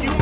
you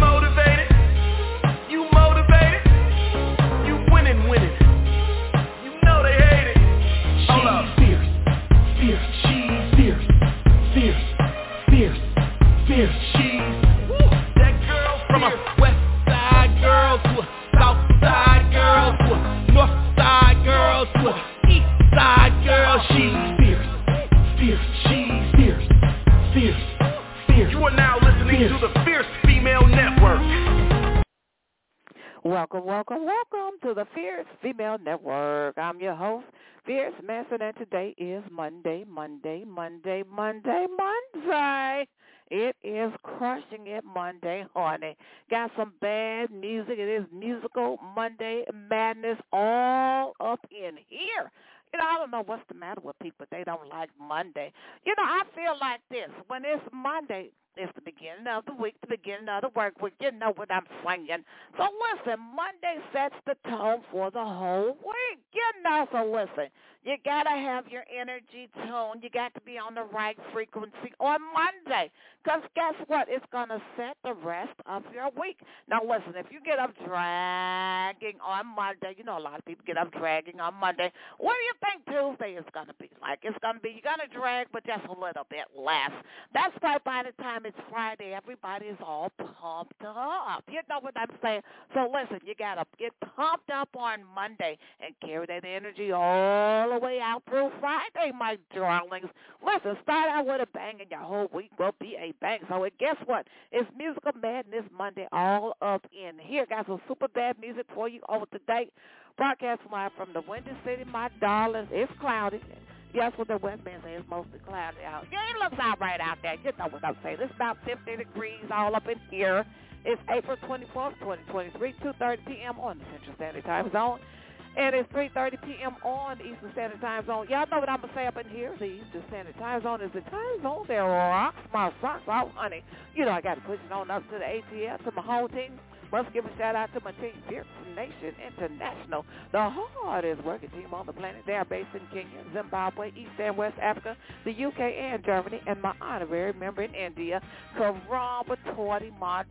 welcome, welcome to the Fierce Female Network. I'm your host, Fierce Manson, and today is Monday, Monday, Monday, Monday, Monday. It is crushing it Monday, honey. Got some bad music. It is musical Monday madness all up in here. You know, I don't know what's the matter with people. They don't like Monday. You know, I feel like this. When it's Monday, it's the beginning of the week, the beginning of the work week. You know what I'm saying. So listen, Monday sets the tone for the whole week. You know, so listen, you got to have your energy tone. You got to be on the right frequency on Monday. Because guess what? It's going to set the rest of your week. Now listen, if you get up dragging on Monday, you know a lot of people get up dragging on Monday. What do you think Tuesday is going to be like? It's going to be, you're going to drag, but just a little bit less. That's why by the time time it's Friday, everybody's all pumped up. You know what I'm saying? So listen, you gotta get pumped up on Monday and carry that energy all the way out through Friday, my darlings. Listen, start out with a bang and your whole week will be a bang. So and guess what? It's musical madness Monday all up in here. Got some super bad music for you over today. Broadcast live from the Windy City, my darlings. It's cloudy Yes, what the West Bend says. It's mostly cloudy out. Yeah, it looks all right out there. You know what I'm saying. It's about 50 degrees all up in here. It's April 24th, 2023, 2.30 p.m. on the Central Standard Time Zone. And it's 3.30 p.m. on the Eastern Standard Time Zone. Y'all know what I'm going to say up in here. The Eastern Standard Time Zone is the time zone that rocks my socks off, honey. You know, I got to push it on up to the ATL, to my whole team. Must give a shout out to my team, Pearson Nation International, the hardest working team on the planet. They are based in Kenya, Zimbabwe, East and West Africa, the UK and Germany, and my honorary member in India, Karam Batwadi, my.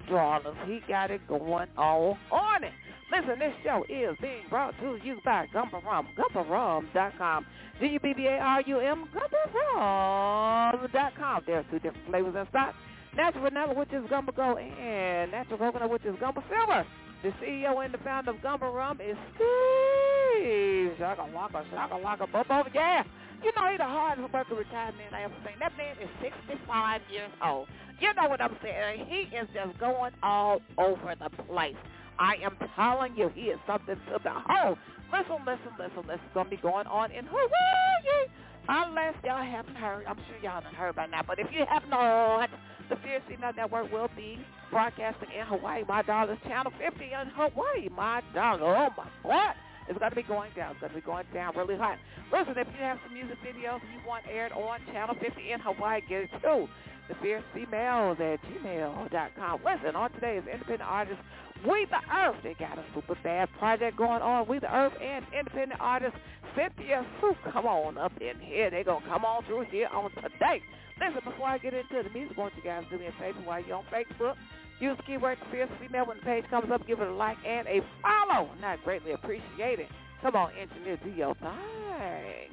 He got it going all on it. Listen, this show is being brought to you by Gumbarum, gumbarum.com. G-U-B-B-A-R-U-M, gumbarum.com. There are two different flavors in stock. That's Vanilla is Gumbo Gold and that's Coconut Witches Gumbo Silver. The CEO and the founder of Gumbo Rum is Steve Shaka Waka Shaka Waka bubba, Yeah. You know, he's the hardest working retired man I ever seen. That man is 65 years old. You know what I'm saying? He is just going all over the place. I am telling you, he is something to behold. Listen, listen, listen, listen. It's going to be going on in Hawaii. Unless y'all haven't heard. I'm sure y'all haven't heard by now. But if you have not, the Fear City Network will be broadcasting in Hawaii. My Dollar's Channel 50 in Hawaii. My Dollar. Oh, my God. It's going to be going down. It's going to be going down really hot. Listen, if you have some music videos you want aired on Channel 50 in Hawaii, get it too. The Fierce Females at gmail.com. Listen, on today's Independent Artist we the Earth. They got a super bad project going on. We the Earth and independent artist Cynthia Su. Come on up in here. They gonna come on through here on today. Listen, before I get into the music, I want you guys do me a favor while you're on Facebook. Use the keyword Fierce Female when the page comes up. Give it a like and a follow. Not greatly appreciated. Come on, engineer, do your thing.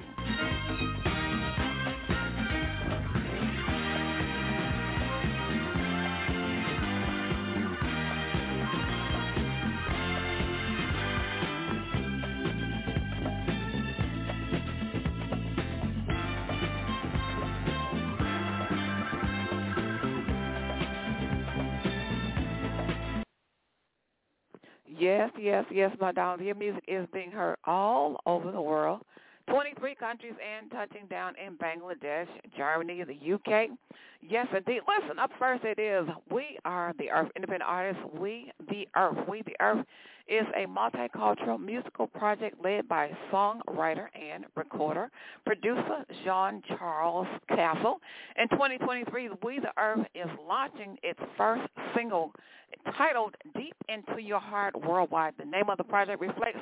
Yes, yes, yes, my darling. Your music is being heard all over the world. 23 countries and touching down in Bangladesh, Germany, the UK. Yes, indeed. Listen, up first it is We Are the Earth, independent artists. We the Earth. We the Earth is a multicultural musical project led by songwriter and recorder, producer Jean Charles Castle. In 2023, We the Earth is launching its first single titled Deep Into Your Heart Worldwide. The name of the project reflects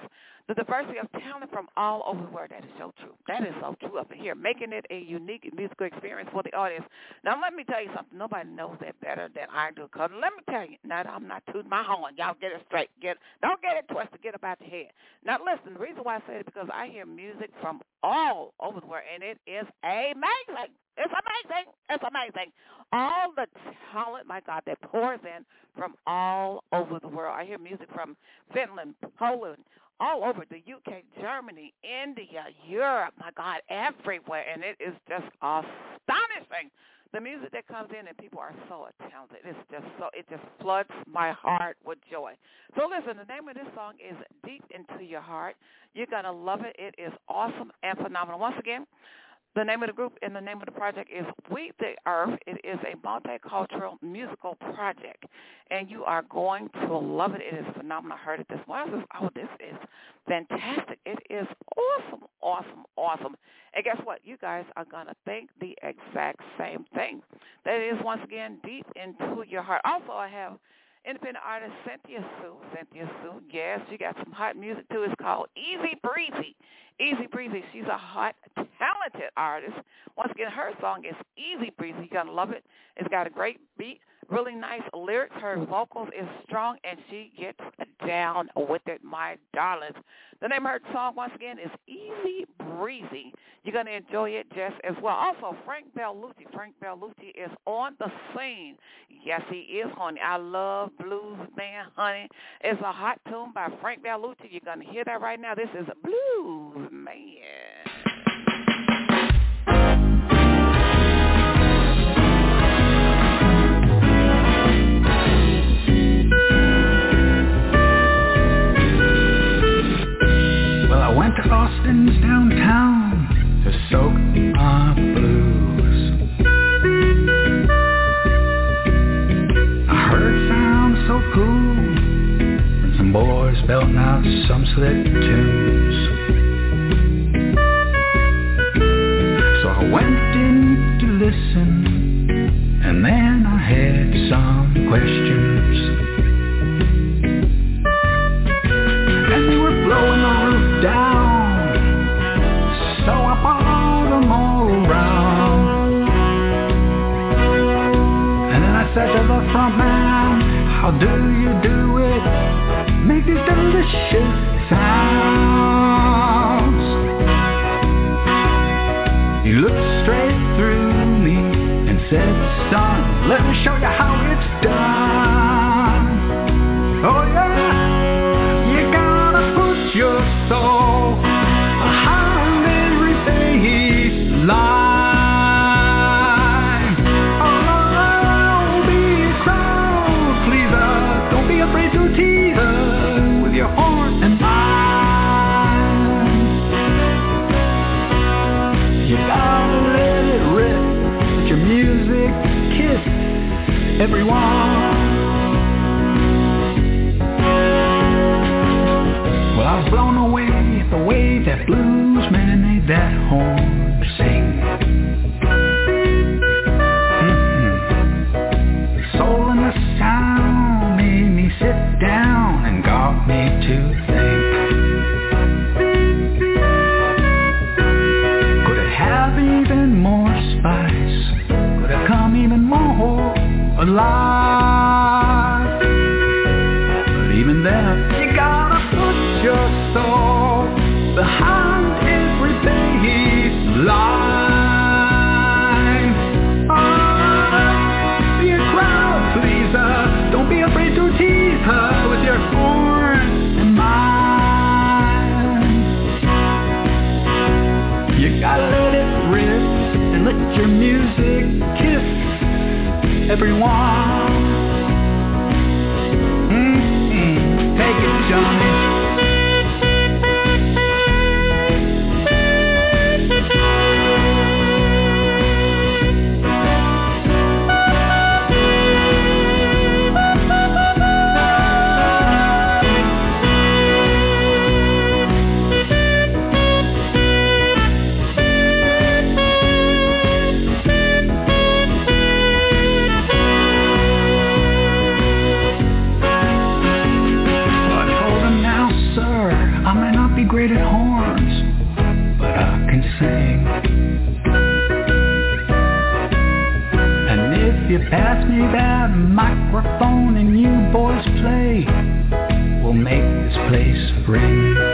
the diversity of talent from all over the world. That is so true. That is so true up in here, making it a unique musical experience for the audience. Now, let me tell you something. Nobody knows that better than I do. Cause let me tell you, now I'm not tooting my horn. Y'all get it straight. Get Don't get it twisted. Get about your head. Now, listen, the reason why I say it is because I hear music from all over the world, and it is amazing. It's amazing. It's amazing. All the talent, my God, that pours in from all over the world. I hear music from Finland, Poland, all over the UK, Germany, India, Europe, my God, everywhere. And it is just astonishing. The music that comes in and people are so talented. It's just so it just floods my heart with joy. So listen, the name of this song is Deep Into Your Heart. You're gonna love it. It is awesome and phenomenal. Once again, the name of the group and the name of the project is We the Earth. It is a multicultural musical project, and you are going to love it. It is phenomenal. I heard it this morning. I said, oh, this is fantastic. It is awesome, awesome, awesome. And guess what? You guys are going to think the exact same thing. That is, once again, deep into your heart. Also, I have independent artist Cynthia Su. Cynthia Su, yes, she got some hot music too. It's called Easy Breezy. Easy Breezy. She's a hot, talented artist. Once again, her song is Easy Breezy. You're going to love it. It's got a great beat, really nice lyrics. Her vocals is strong, and she gets down with it, my darlings. The name of her song, once again, is Easy Breezy. You're going to enjoy it just as well. Also, Frank Bellucci. Frank Bellucci is on the scene. Yes, he is, honey. I love Blues Man, honey. It's a hot tune by Frank Bellucci. You're going to hear that right now. This is Blues Man. Austin's downtown to soak my blues. I heard it sound so cool, and some boys belting out some slick tunes. So I went in to listen, and then I had some questions. Do you do it? Make these delicious that blues man made that horn music kiss everyone. Mm-hmm. Take it, Johnny. You pass me that microphone and you boys play. We'll make this place ring.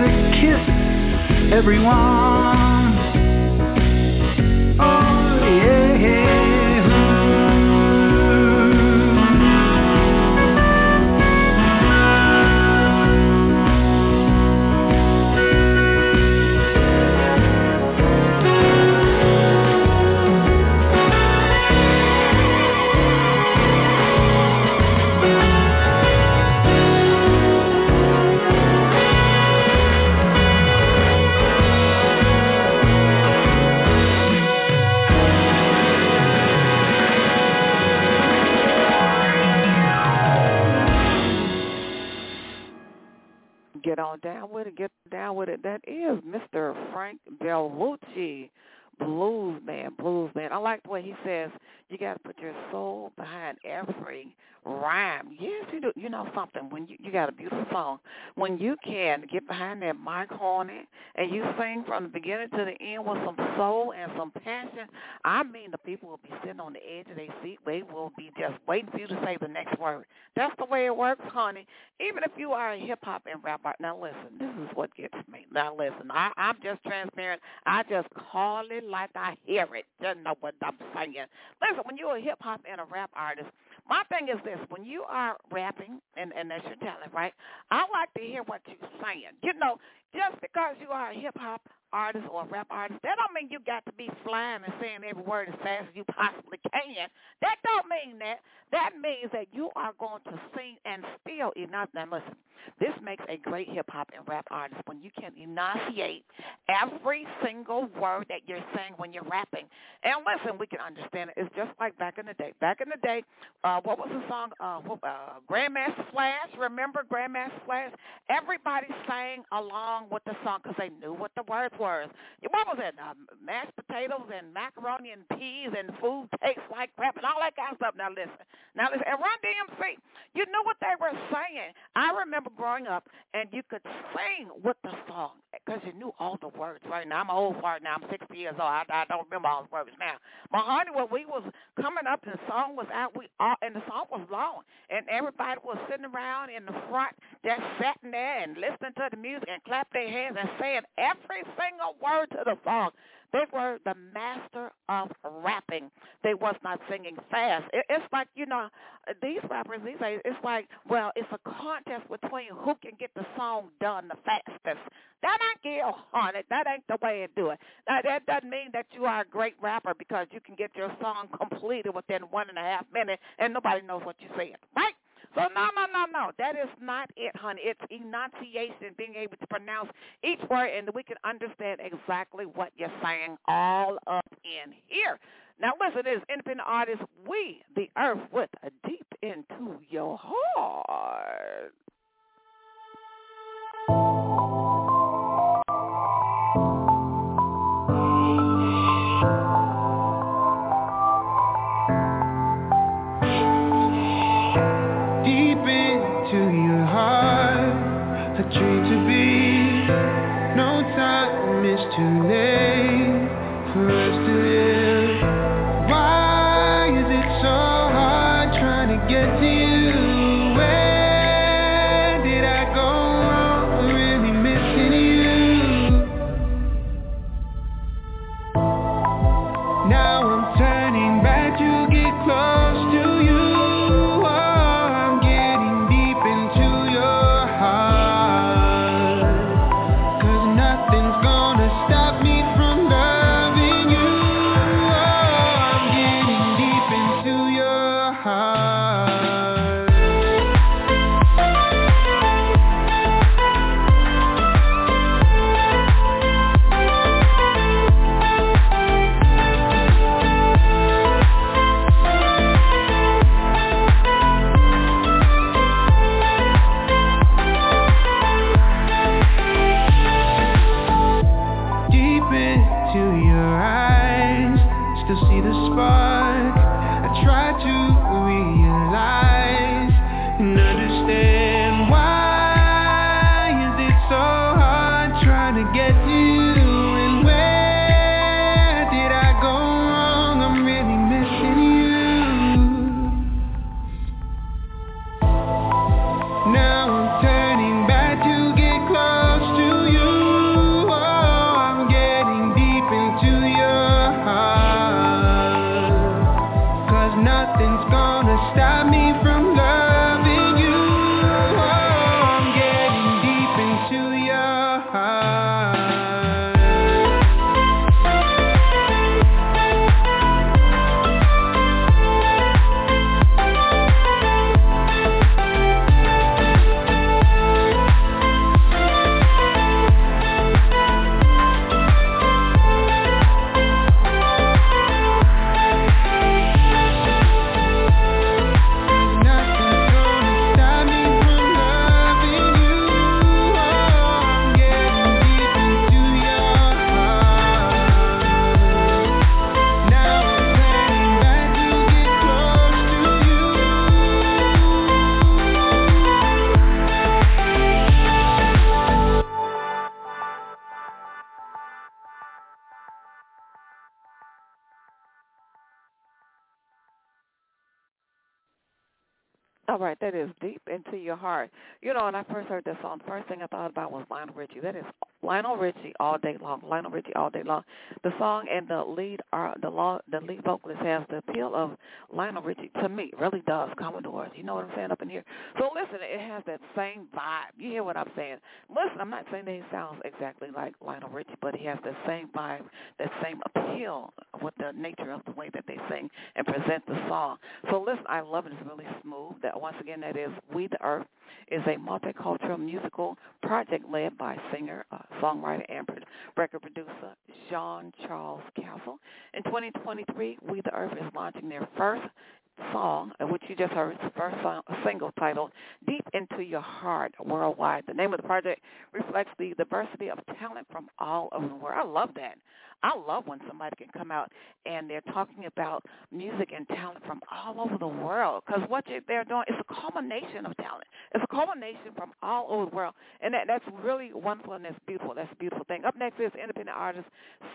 Music kiss everyone. Like the way he says you got to put your soul behind every rhyme. Yes, you do. You know something when you you got a beautiful song. When you can get behind that mic on and you sing from the beginning to the end with some soul and some passion, I mean the people will be sitting on the edge of their seat. They will be just waiting for you to say the next word. That's the way it works, honey. Even if you are a hip hop and rap artist. Now listen, this is what gets me. Now listen, I, I'm just transparent. I just call it like I hear it. Just know what I'm saying. Listen, when you're a hip hop and a rap artist, my thing is this: when you are rapping, and and that's your talent, right? I like to hear what you're saying. You know, just because you are a hip hop artist or a rap artist, that don't mean you got to be flying and saying every word as fast as you possibly can. That don't mean that. That means that you are going to sing and still enough. Now listen, this makes a great hip hop and rap artist when you can enunciate every single word that you're saying when you're rapping. And listen, we can understand it. It's just like back in the day. Back in the day, uh, what was the song? Uh, what, uh, Grandmaster Flash. Remember Grandmaster Flash? Everybody sang along with the song because they knew what the words were. What was it? Uh, mashed potatoes and macaroni and peas and food tastes like crap and all that kind of stuff. Now listen. Now listen. And Run DMC, you knew what they were saying. I remember growing up and you could sing with the song because you knew all the words. Right now, I'm old fart now. I'm 60 years old. I, I don't remember all the words now. But honey, when we was coming up the song was out, we all and the song was long, and everybody was sitting around in the front, just sitting there and listening to the music and clap their hands and saying every single word to the song. They were the master of rapping. They was not singing fast. It, it's like, you know, these rappers these days, it's like, well, it's a contest between who can get the song done the fastest. That ain't Gail Honey. That ain't the way to do it. Now, that doesn't mean that you are a great rapper because you can get your song completed within one and a half minutes and nobody knows what you said, right? So no, no, no, no. That is not it, honey. It's enunciation, being able to pronounce each word, and we can understand exactly what you're saying all up in here. Now listen, this independent artist, we, the earth, with a deep into your heart. Is Right, that is deep into your heart. You know, when I first heard this song, first thing I thought about was Lionel Richie. That is Lionel Richie all day long. Lionel Richie all day long. The song and the lead are the law, the lead vocalist has the appeal of Lionel Richie to me. Really does. Commodores, you know what I'm saying up in here. So listen, it has that same vibe. You hear what I'm saying? Listen, I'm not saying that he sounds exactly like Lionel Richie, but he has the same vibe, that same appeal with the nature of the way that they sing and present the song. So listen, I love it. It's really smooth. That once again, that is We the Earth is a multicultural musical project led by singer, uh, songwriter, and record producer Jean Charles Castle. In 2023, We the Earth is launching their first song, which you just heard, first song, single titled Deep Into Your Heart Worldwide. The name of the project reflects the diversity of talent from all over the world. I love that. I love when somebody can come out and they're talking about music and talent from all over the world because what they're doing is a culmination of talent. It's a culmination from all over the world, and that that's really wonderful and that's beautiful. That's a beautiful thing. Up next is independent artist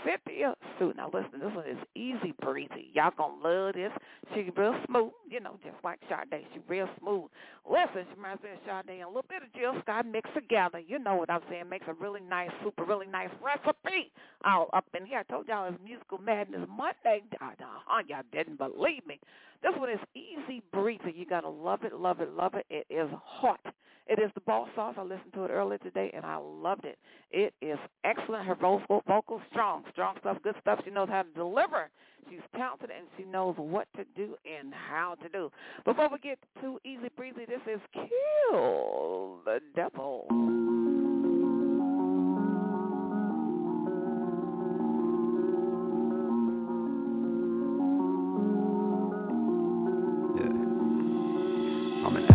Cynthia Su. Now listen, this one is easy breezy. Y'all gonna love this. She's real smooth, you know, just like Sade. She's real smooth. Listen, she reminds me of Sade and a little bit of Jill Scott mixed together. You know what I'm saying? Makes a really nice soup, a really nice recipe all up in here. I told y'all it's Musical Madness Monday. Uh-huh, y'all didn't believe me. This one is easy breezy. You gotta love it, love it, love it. It is hot. It is the boss sauce. I listened to it earlier today and I loved it. It is excellent. Her vocal, vocal strong, strong stuff, good stuff. She knows how to deliver. She's talented and she knows what to do and how to do. Before we get too easy breezy, this is Kill the Devil.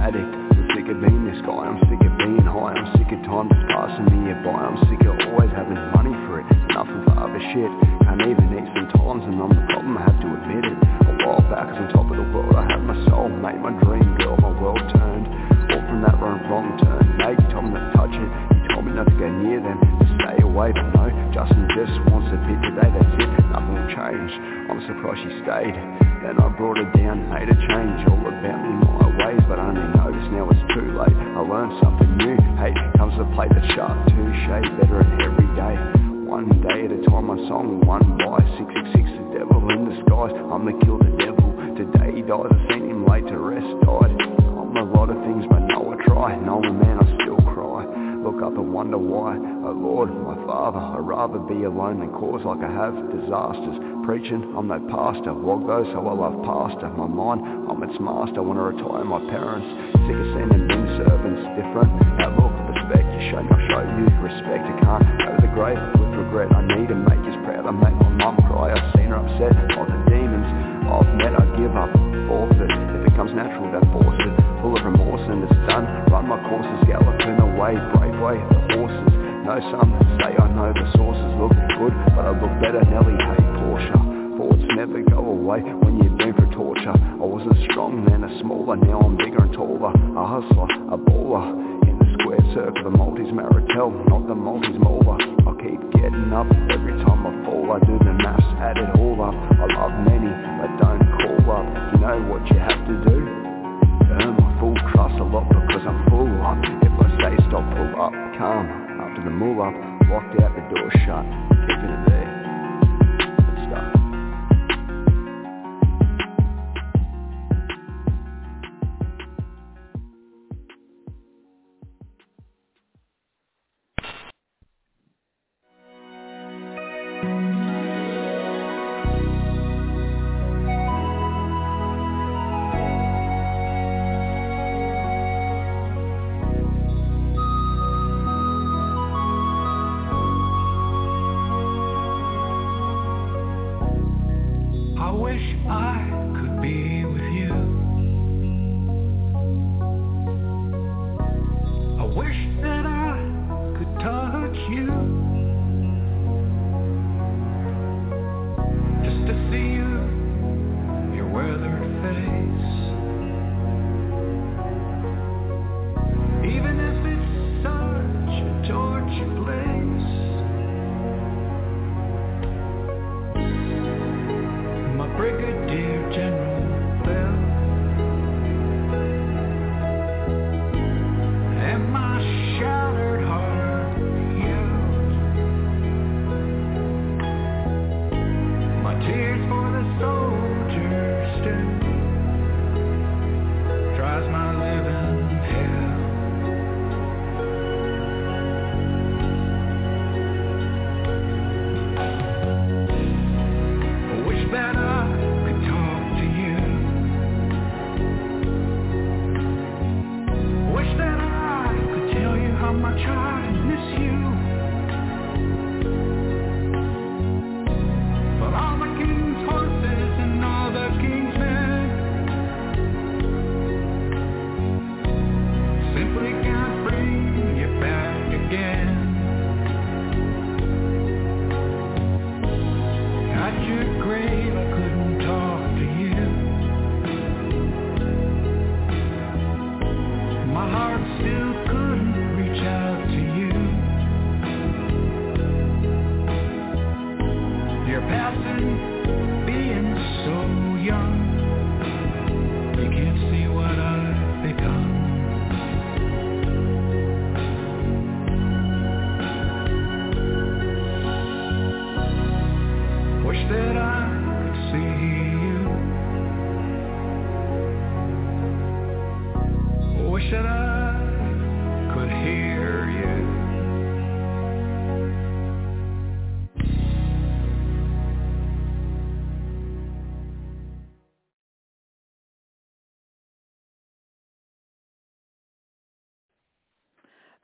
Addict. I'm sick of being this guy, I'm sick of being high, I'm sick of time just passing me by. I'm sick of always having money for it, nothing for other shit. Can't even eat sometimes and I'm the problem, I have to admit it. A while back as on top of the world, I had my soul, mate, my dream girl, my world turned. All from that wrong, wrong turn, mate, told me not to touch it. He told me not to go near them, to stay away, but no, Justin just wants a bit today, that's it, nothing will change. I'm surprised she stayed. Then I brought her down, made her change all about me, my ways. But I only notice now it's too late. I learned something new, hey, comes to play the sharp touche Better in every day, one day at a time My song one by 666 The devil in disguise, I'm the kill the devil. Today he dies, I seen him late to rest, died. I'm a lot of things but no I try, no man I still cry. Look up and wonder why, oh Lord, my Father I'd rather be alone than cause like I have disasters preaching, I'm no pastor. Wog though, so I love pastor. My mind, I'm its master. Wanna retire my parents. Sick of sending men servants different. Outlook, respect, you show me, I'll show you respect. I can't go to the grave with regret. I need to make us proud. I make my mum cry. I've seen her upset. All the demons I've met, I give up. Forfeit. If it comes natural, that force it. Full of remorse and it's done. Run my courses, galloping away. Brave way. Know some say I know the source is looking good, but I look better. Nelly, hey Porsche. Thoughts never go away when you've been torture. I wasn't strong then, a smaller, now I'm bigger and taller. A hustler, a baller. In the square circle, the Maltese Maritel, not the Maltese Mola. I keep getting up every time I fall. I do the maths, add it all up. I love many, but don't call up. You know what you have to do? Earn my full trust a lot because I'm full up. If I say stop, pull up, calm to the move up, walked out the door shut, keeping it there.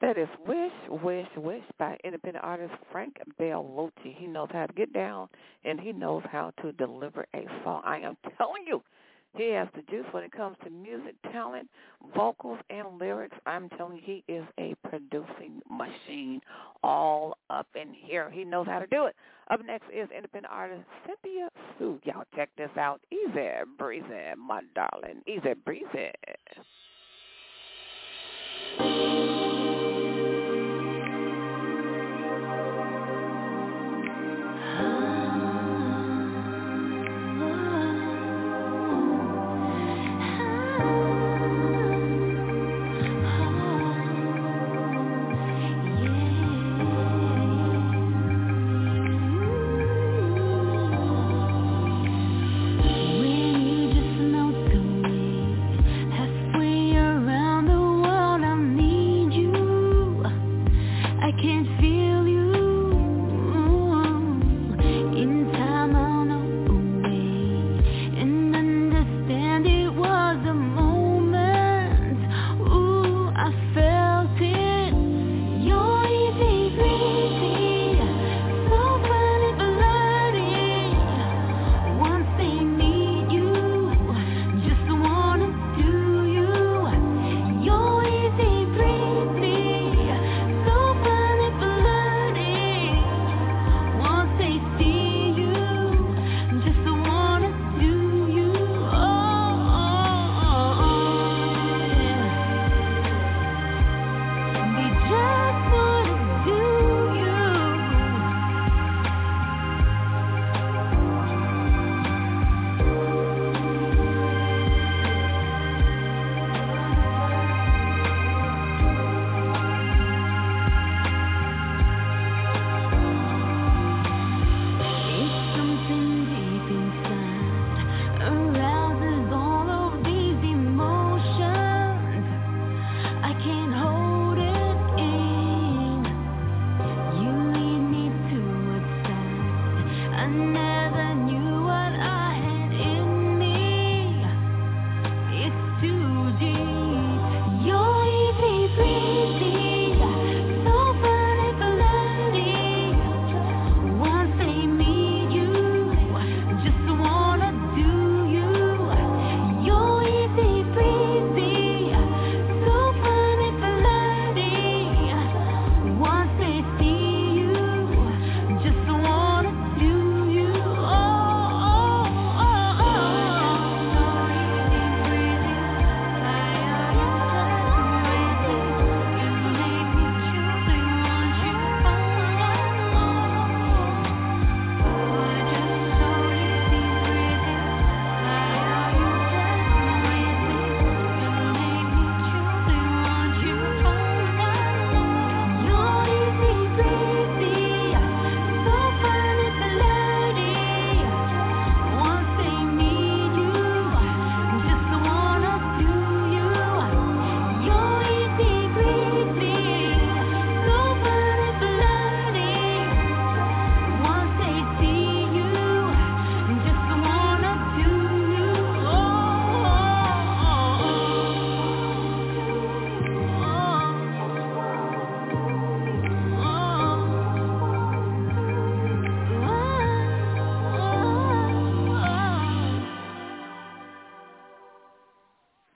That is Wish, Wish, Wish by independent artist Frank Bellotti. He knows how to get down and he knows how to deliver a song. I am telling you, he has the juice when it comes to music, talent, vocals, and lyrics. I'm telling you, he is a producing machine all up in here. He knows how to do it. Up next is independent artist Cynthia Su. Y'all check this out. Easy breezy, my darling. Easy breezy.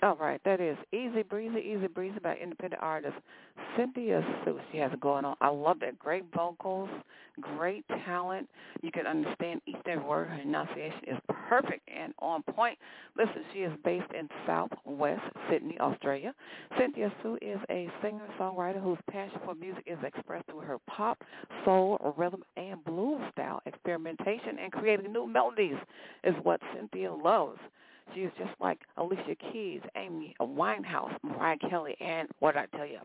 All right, that is Easy Breezy, Easy Breezy by independent artist Cynthia Su. She has it going on. I love that. Great vocals, great talent. You can understand each and every word. Her enunciation is perfect and on point. Listen, she is based in Southwest Sydney, Australia. Cynthia Su is a singer-songwriter whose passion for music is expressed through her pop, soul, rhythm, and blues style. Experimentation and creating new melodies is what Cynthia loves. She's just like Alicia Keys, Amy Winehouse, Mariah Kelly, and what I tell you,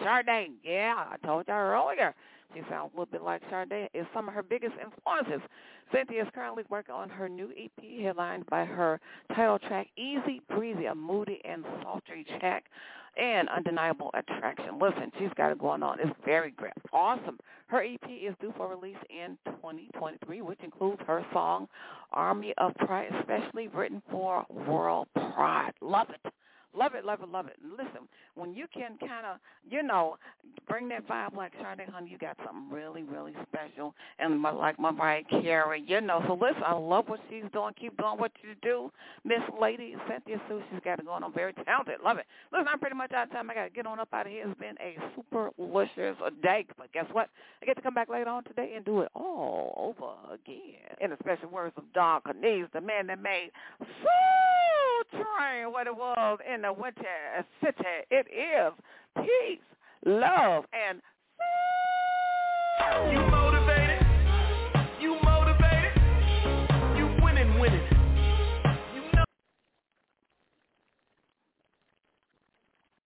Sade. Yeah, I told y'all earlier. She sounds a little bit like Sade. Is some of her biggest influences. Cynthia is currently working on her new EP, headlined by her title track, Easy Breezy, a moody and sultry track and undeniable attraction. Listen, she's got it going on. It's very great. Awesome. Her EP is due for release in 2023, which includes her song, Army of Pride, especially written for World Pride. Love it. Love it, love it, love it. Listen, when you can kind of, you know, bring that vibe like Sade, honey, you got something really, really special. And my, like Mariah Carey, you know. So listen, I love what she's doing. Keep doing what you do. Miss Lady Cynthia Su, she's got it going on. Very talented. Love it. Listen, I'm pretty much out of time. I got to get on up out of here. It's been a super delicious day. But guess what? I get to come back later on today and do it all over again. In the special words of Don Cornelius, the man that made Soul train what it was in the winter city. It is peace, love, and